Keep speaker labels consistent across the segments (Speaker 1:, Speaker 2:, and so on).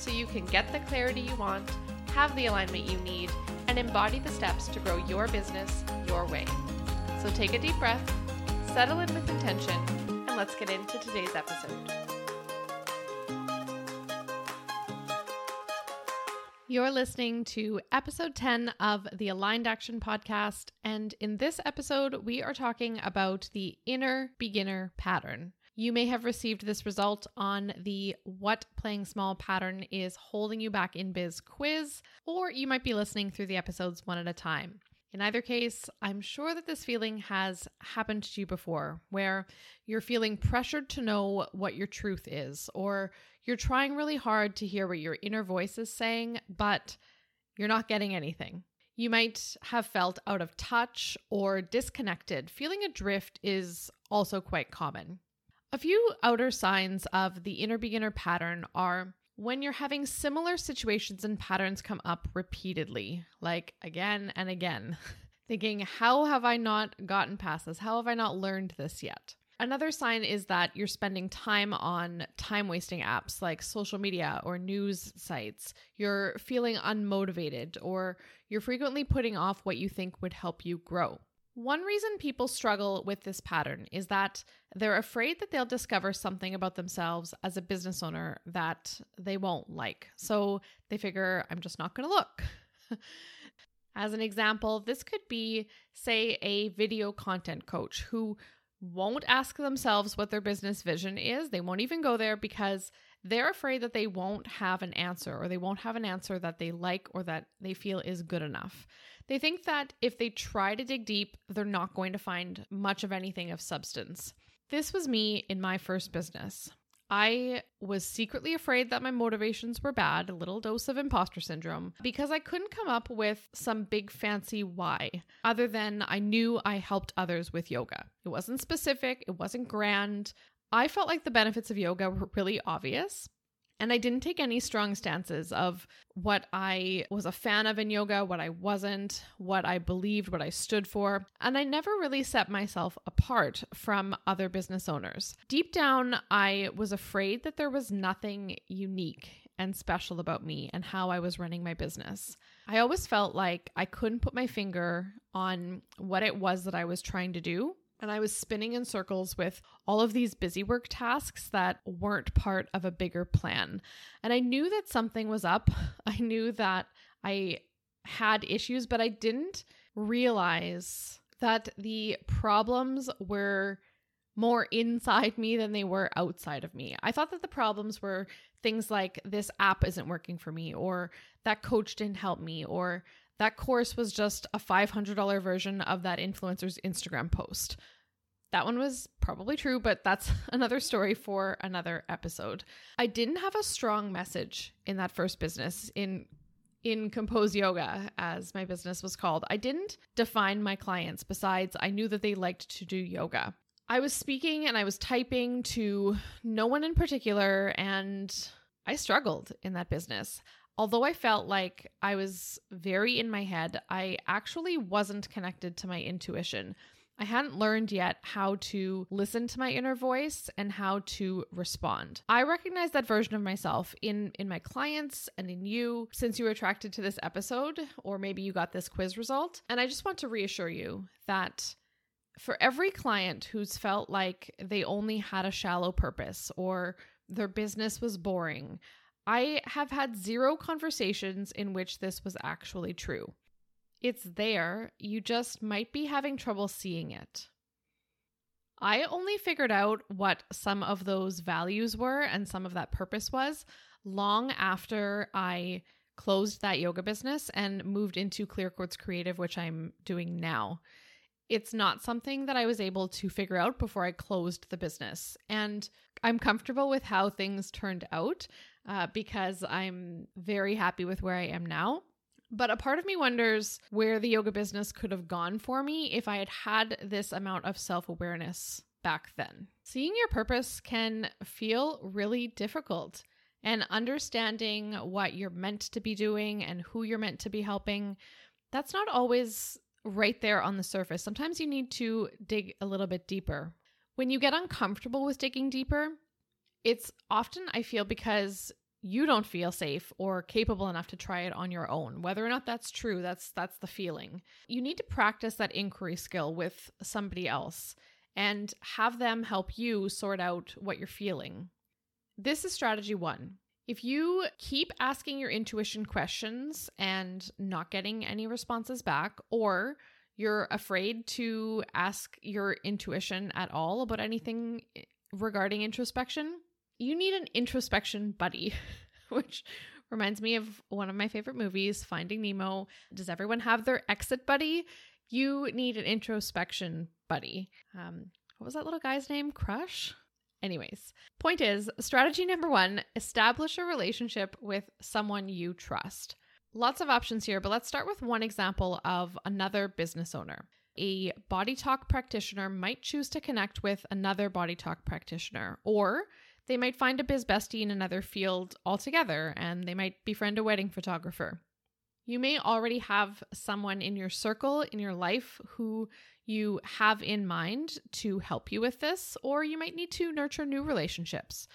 Speaker 1: so you can get the clarity you want, have the alignment you need, and embody the steps to grow your business your way. So take a deep breath, settle in with intention, and let's get into today's episode. You're listening to episode 10 of the Aligned Action Podcast. And in this episode, we are talking about the inner beginner pattern. You may have received this result on the What Playing Small pattern is holding you back in biz quiz, or you might be listening through the episodes one at a time. In either case, I'm sure that this feeling has happened to you before, where you're feeling pressured to know what your truth is, or you're trying really hard to hear what your inner voice is saying, but you're not getting anything. You might have felt out of touch or disconnected. Feeling adrift is also quite common. A few outer signs of the inner beginner pattern are when you're having similar situations and patterns come up repeatedly, like again and again, thinking, How have I not gotten past this? How have I not learned this yet? Another sign is that you're spending time on time wasting apps like social media or news sites. You're feeling unmotivated or you're frequently putting off what you think would help you grow. One reason people struggle with this pattern is that they're afraid that they'll discover something about themselves as a business owner that they won't like. So they figure, I'm just not going to look. as an example, this could be, say, a video content coach who won't ask themselves what their business vision is. They won't even go there because they're afraid that they won't have an answer or they won't have an answer that they like or that they feel is good enough. They think that if they try to dig deep, they're not going to find much of anything of substance. This was me in my first business. I was secretly afraid that my motivations were bad, a little dose of imposter syndrome, because I couldn't come up with some big fancy why, other than I knew I helped others with yoga. It wasn't specific, it wasn't grand. I felt like the benefits of yoga were really obvious, and I didn't take any strong stances of what I was a fan of in yoga, what I wasn't, what I believed, what I stood for. And I never really set myself apart from other business owners. Deep down, I was afraid that there was nothing unique and special about me and how I was running my business. I always felt like I couldn't put my finger on what it was that I was trying to do and I was spinning in circles with all of these busy work tasks that weren't part of a bigger plan. And I knew that something was up. I knew that I had issues, but I didn't realize that the problems were more inside me than they were outside of me. I thought that the problems were things like this app isn't working for me, or that coach didn't help me, or that course was just a $500 version of that influencer's Instagram post. That one was probably true, but that's another story for another episode. I didn't have a strong message in that first business in in Compose Yoga as my business was called. I didn't define my clients besides I knew that they liked to do yoga. I was speaking and I was typing to no one in particular and I struggled in that business although I felt like I was very in my head, I actually wasn't connected to my intuition. I hadn't learned yet how to listen to my inner voice and how to respond. I recognize that version of myself in in my clients and in you since you were attracted to this episode or maybe you got this quiz result. And I just want to reassure you that for every client who's felt like they only had a shallow purpose or their business was boring I have had zero conversations in which this was actually true. It's there, you just might be having trouble seeing it. I only figured out what some of those values were and some of that purpose was long after I closed that yoga business and moved into Clear Quartz Creative, which I'm doing now it's not something that I was able to figure out before I closed the business. And I'm comfortable with how things turned out. Uh, because I'm very happy with where I am now. But a part of me wonders where the yoga business could have gone for me if I had had this amount of self awareness back then. Seeing your purpose can feel really difficult, and understanding what you're meant to be doing and who you're meant to be helping, that's not always right there on the surface. Sometimes you need to dig a little bit deeper. When you get uncomfortable with digging deeper, it's often, I feel, because you don't feel safe or capable enough to try it on your own. Whether or not that's true that's that's the feeling. You need to practice that inquiry skill with somebody else and have them help you sort out what you're feeling. This is strategy 1 if you keep asking your intuition questions and not getting any responses back or you're afraid to ask your intuition at all about anything regarding introspection you need an introspection buddy, which reminds me of one of my favorite movies, Finding Nemo. Does everyone have their exit buddy? You need an introspection buddy. Um, what was that little guy's name? Crush? Anyways, point is strategy number one establish a relationship with someone you trust. Lots of options here, but let's start with one example of another business owner. A body talk practitioner might choose to connect with another body talk practitioner, or they might find a biz bestie in another field altogether, and they might befriend a wedding photographer. You may already have someone in your circle, in your life, who you have in mind to help you with this, or you might need to nurture new relationships.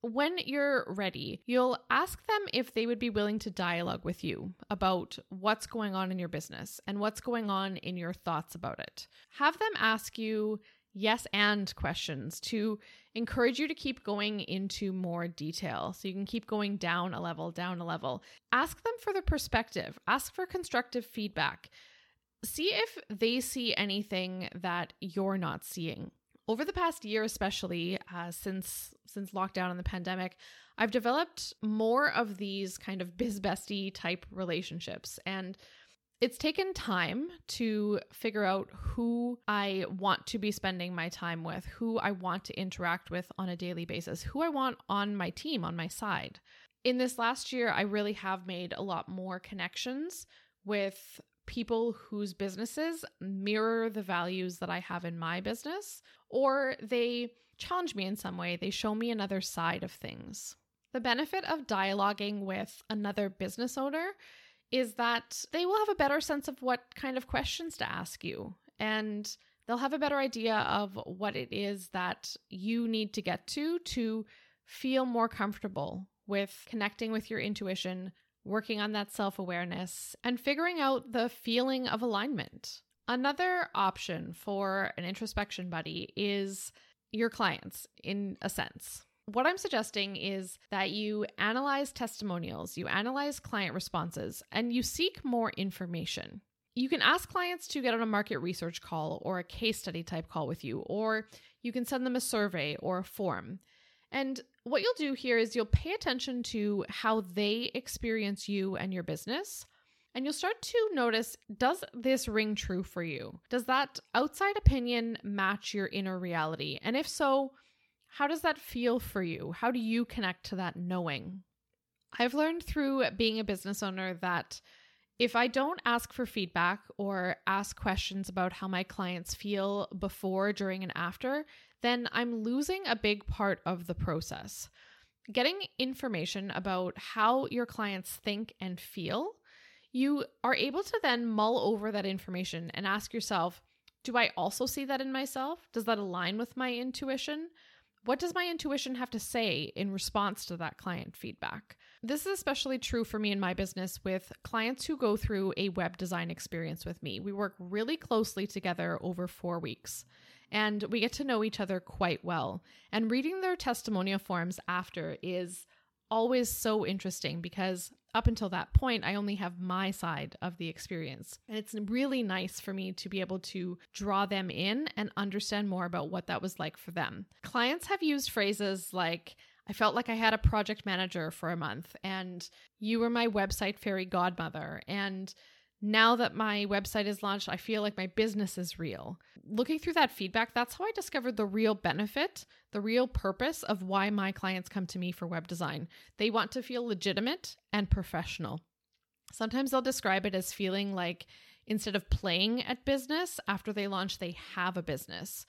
Speaker 1: When you're ready, you'll ask them if they would be willing to dialogue with you about what's going on in your business and what's going on in your thoughts about it. Have them ask you yes and questions to encourage you to keep going into more detail so you can keep going down a level, down a level. Ask them for their perspective, ask for constructive feedback. See if they see anything that you're not seeing. Over the past year, especially uh, since since lockdown and the pandemic, I've developed more of these kind of biz bestie type relationships, and it's taken time to figure out who I want to be spending my time with, who I want to interact with on a daily basis, who I want on my team, on my side. In this last year, I really have made a lot more connections with people whose businesses mirror the values that I have in my business, or they challenge me in some way. They show me another side of things. The benefit of dialoguing with another business owner is that they will have a better sense of what kind of questions to ask you and they'll have a better idea of what it is that you need to get to to feel more comfortable with connecting with your intuition, working on that self awareness, and figuring out the feeling of alignment. Another option for an introspection buddy is your clients, in a sense. What I'm suggesting is that you analyze testimonials, you analyze client responses, and you seek more information. You can ask clients to get on a market research call or a case study type call with you, or you can send them a survey or a form. And what you'll do here is you'll pay attention to how they experience you and your business. And you'll start to notice does this ring true for you? Does that outside opinion match your inner reality? And if so, how does that feel for you? How do you connect to that knowing? I've learned through being a business owner that if I don't ask for feedback or ask questions about how my clients feel before, during, and after, then I'm losing a big part of the process. Getting information about how your clients think and feel, you are able to then mull over that information and ask yourself, do I also see that in myself? Does that align with my intuition? What does my intuition have to say in response to that client feedback? This is especially true for me in my business with clients who go through a web design experience with me. We work really closely together over four weeks and we get to know each other quite well. And reading their testimonial forms after is always so interesting because up until that point, I only have my side of the experience. And it's really nice for me to be able to draw them in and understand more about what that was like for them. Clients have used phrases like, I felt like I had a project manager for a month, and you were my website fairy godmother, and Now that my website is launched, I feel like my business is real. Looking through that feedback, that's how I discovered the real benefit, the real purpose of why my clients come to me for web design. They want to feel legitimate and professional. Sometimes they'll describe it as feeling like instead of playing at business after they launch, they have a business.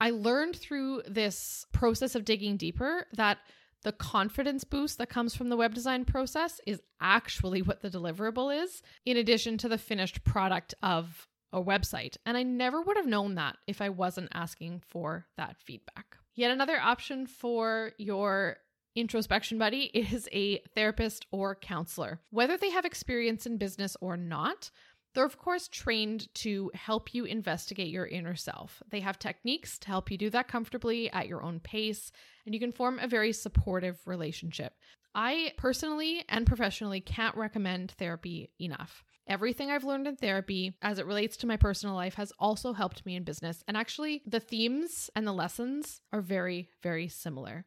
Speaker 1: I learned through this process of digging deeper that the confidence boost that comes from the web design process is actually what the deliverable is, in addition to the finished product of a website. And I never would have known that if I wasn't asking for that feedback. Yet another option for your introspection buddy is a therapist or counselor. Whether they have experience in business or not, they're, of course, trained to help you investigate your inner self. They have techniques to help you do that comfortably at your own pace, and you can form a very supportive relationship. I personally and professionally can't recommend therapy enough. Everything I've learned in therapy as it relates to my personal life has also helped me in business. And actually, the themes and the lessons are very, very similar.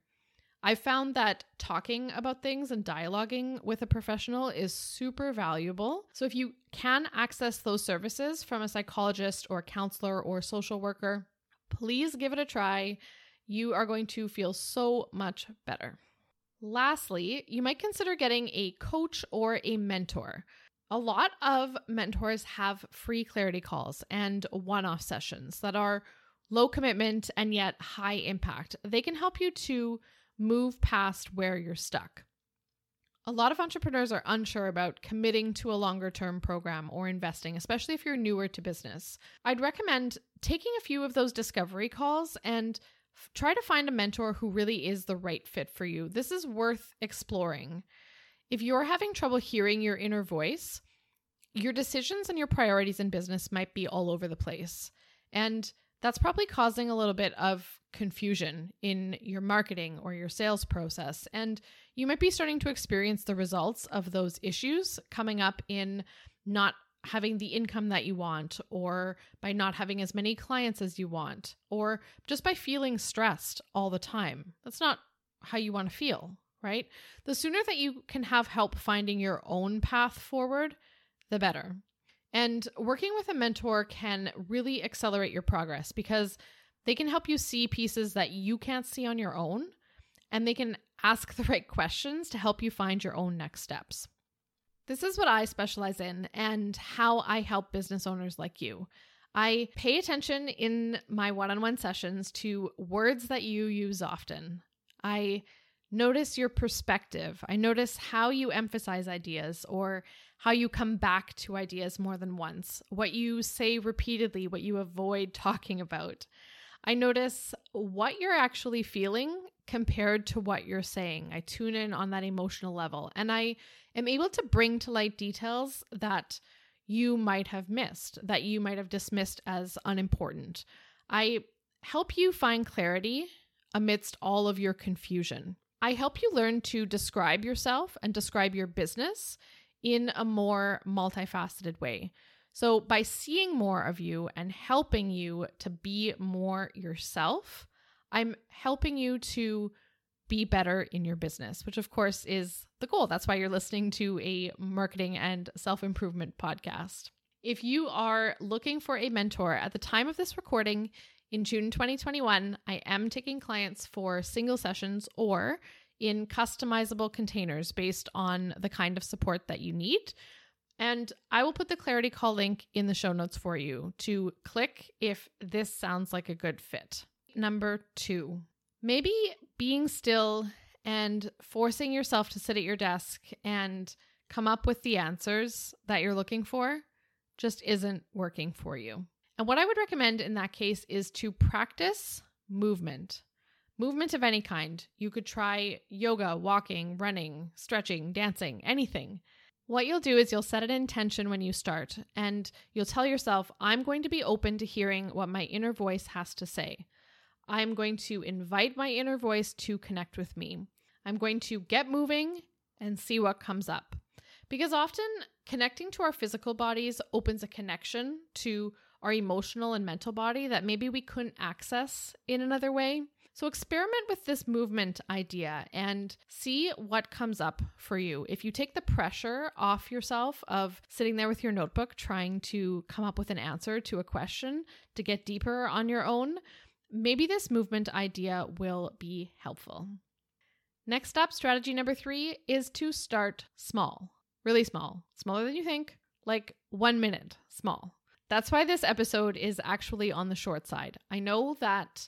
Speaker 1: I found that talking about things and dialoguing with a professional is super valuable. So, if you can access those services from a psychologist or counselor or social worker, please give it a try. You are going to feel so much better. Lastly, you might consider getting a coach or a mentor. A lot of mentors have free clarity calls and one off sessions that are low commitment and yet high impact. They can help you to move past where you're stuck. A lot of entrepreneurs are unsure about committing to a longer term program or investing, especially if you're newer to business. I'd recommend taking a few of those discovery calls and f- try to find a mentor who really is the right fit for you. This is worth exploring. If you're having trouble hearing your inner voice, your decisions and your priorities in business might be all over the place. And that's probably causing a little bit of confusion in your marketing or your sales process. And you might be starting to experience the results of those issues coming up in not having the income that you want, or by not having as many clients as you want, or just by feeling stressed all the time. That's not how you want to feel, right? The sooner that you can have help finding your own path forward, the better. And working with a mentor can really accelerate your progress because they can help you see pieces that you can't see on your own, and they can ask the right questions to help you find your own next steps. This is what I specialize in and how I help business owners like you. I pay attention in my one on one sessions to words that you use often. I notice your perspective. I notice how you emphasize ideas or how you come back to ideas more than once, what you say repeatedly, what you avoid talking about. I notice what you're actually feeling compared to what you're saying. I tune in on that emotional level and I am able to bring to light details that you might have missed, that you might have dismissed as unimportant. I help you find clarity amidst all of your confusion. I help you learn to describe yourself and describe your business in a more multifaceted way. So, by seeing more of you and helping you to be more yourself, I'm helping you to be better in your business, which of course is the goal. That's why you're listening to a marketing and self improvement podcast. If you are looking for a mentor at the time of this recording in June 2021, I am taking clients for single sessions or in customizable containers based on the kind of support that you need. And I will put the Clarity Call link in the show notes for you to click if this sounds like a good fit. Number two, maybe being still and forcing yourself to sit at your desk and come up with the answers that you're looking for just isn't working for you. And what I would recommend in that case is to practice movement. Movement of any kind. You could try yoga, walking, running, stretching, dancing, anything. What you'll do is you'll set an intention when you start, and you'll tell yourself, I'm going to be open to hearing what my inner voice has to say. I'm going to invite my inner voice to connect with me. I'm going to get moving and see what comes up. Because often connecting to our physical bodies opens a connection to our emotional and mental body that maybe we couldn't access in another way. So experiment with this movement idea and see what comes up for you. If you take the pressure off yourself of sitting there with your notebook trying to come up with an answer to a question to get deeper on your own, maybe this movement idea will be helpful. Next up, strategy number three is to start small, really small, smaller than you think, like one minute small. That's why this episode is actually on the short side. I know that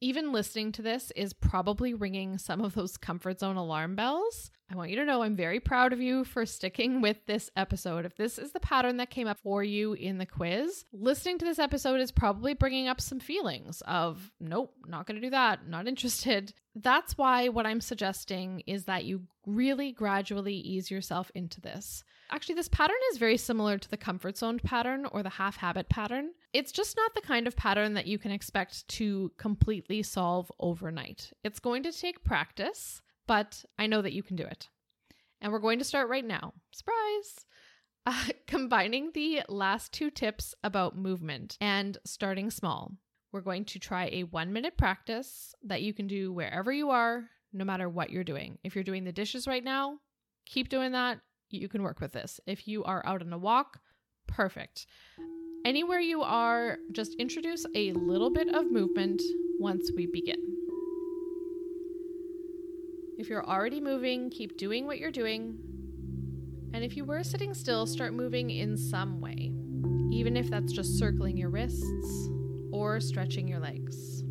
Speaker 1: even listening to this is probably ringing some of those comfort zone alarm bells. I want you to know I'm very proud of you for sticking with this episode. If this is the pattern that came up for you in the quiz, listening to this episode is probably bringing up some feelings of, nope, not going to do that, not interested. That's why what I'm suggesting is that you really gradually ease yourself into this. Actually, this pattern is very similar to the comfort zone pattern or the half habit pattern. It's just not the kind of pattern that you can expect to completely solve overnight. It's going to take practice, but I know that you can do it. And we're going to start right now. Surprise! Uh, combining the last two tips about movement and starting small. We're going to try a one minute practice that you can do wherever you are, no matter what you're doing. If you're doing the dishes right now, keep doing that you can work with this. If you are out on a walk, perfect. Anywhere you are, just introduce a little bit of movement once we begin. If you're already moving, keep doing what you're doing. And if you were sitting still, start moving in some way, even if that's just circling your wrists or stretching your legs.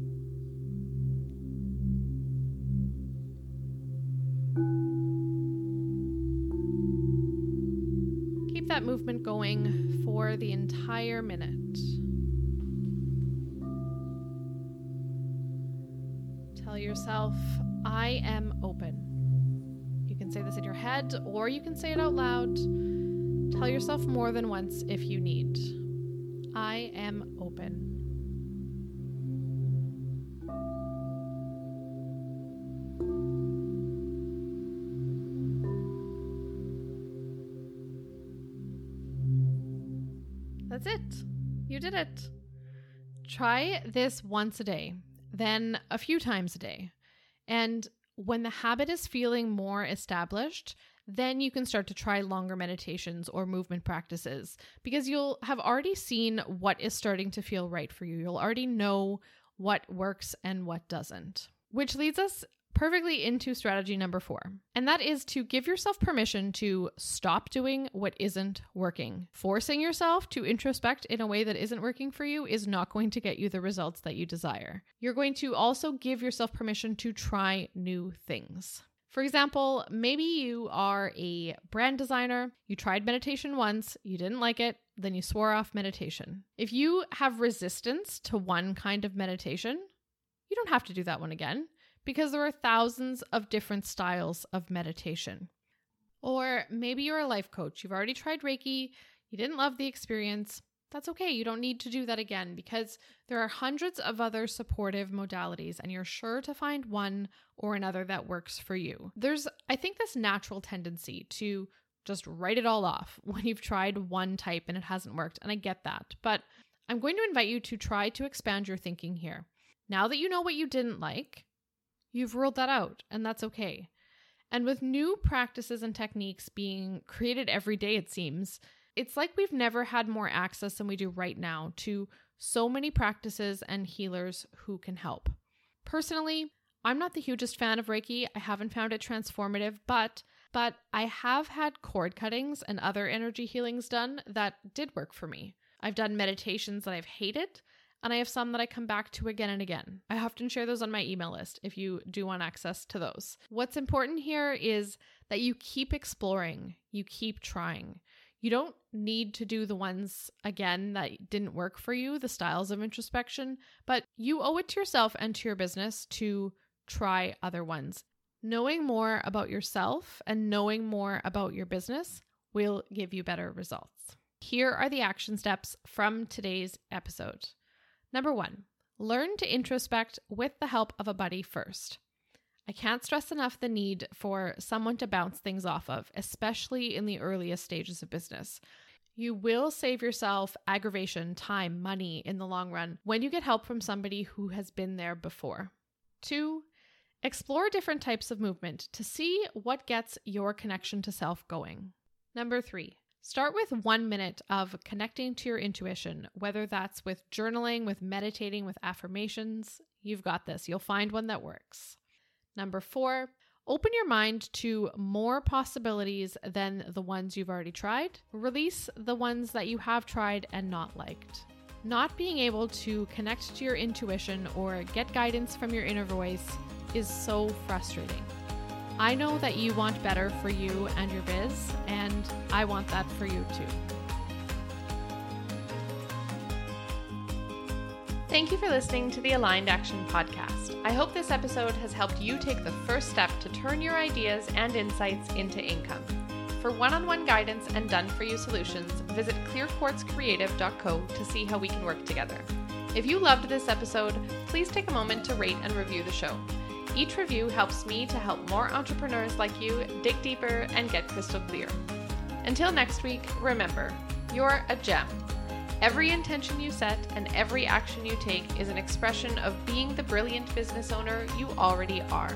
Speaker 1: That movement going for the entire minute. Tell yourself, I am open. You can say this in your head or you can say it out loud. Tell yourself more than once if you need. I am open. It. Try this once a day, then a few times a day. And when the habit is feeling more established, then you can start to try longer meditations or movement practices because you'll have already seen what is starting to feel right for you. You'll already know what works and what doesn't. Which leads us perfectly into strategy number four, and that is to give yourself permission to stop doing what isn't working. Forcing yourself to introspect in a way that isn't working for you is not going to get you the results that you desire. You're going to also give yourself permission to try new things. For example, maybe you are a brand designer, you tried meditation once, you didn't like it, then you swore off meditation. If you have resistance to one kind of meditation, you don't have to do that one again because there are thousands of different styles of meditation. Or maybe you're a life coach. You've already tried Reiki, you didn't love the experience. That's okay. You don't need to do that again because there are hundreds of other supportive modalities and you're sure to find one or another that works for you. There's, I think, this natural tendency to just write it all off when you've tried one type and it hasn't worked. And I get that. But I'm going to invite you to try to expand your thinking here. Now that you know what you didn't like, You've ruled that out, and that's okay. And with new practices and techniques being created every day, it seems, it's like we've never had more access than we do right now to so many practices and healers who can help. Personally, I'm not the hugest fan of Reiki. I haven't found it transformative, but but I have had cord cuttings and other energy healings done that did work for me. I've done meditations that I've hated and I have some that I come back to again and again. I often share those on my email list if you do want access to those. What's important here is that you keep exploring, you keep trying. You don't need to do the ones again that didn't work for you, the styles of introspection, but you owe it to yourself and to your business to try other ones. Knowing more about yourself and knowing more about your business will give you better results. Here are the action steps from today's episode. Number one, learn to introspect with the help of a buddy first. I can't stress enough the need for someone to bounce things off of, especially in the earliest stages of business. You will save yourself aggravation, time, money in the long run when you get help from somebody who has been there before. Two, explore different types of movement to see what gets your connection to self going. Number three, start with one minute of connecting to your intuition, whether that's with journaling, with meditating, with affirmations. You've got this. You'll find one that works. Number four, Open your mind to more possibilities than the ones you've already tried. Release the ones that you have tried and not liked. Not being able to connect to your intuition or get guidance from your inner voice is so frustrating. I know that you want better for you and your biz, and I want that for you too. Thank you for listening to the Aligned Action Podcast. I hope this episode has helped you take the first step to turn your ideas and insights into income. For one on one guidance and done for you solutions, visit clearquartzcreative.co to see how we can work together. If you loved this episode, please take a moment to rate and review the show. Each review helps me to help more entrepreneurs like you dig deeper and get crystal clear. Until next week, remember, you're a gem Every intention you set and every action you take is an expression of being the brilliant business owner you already are.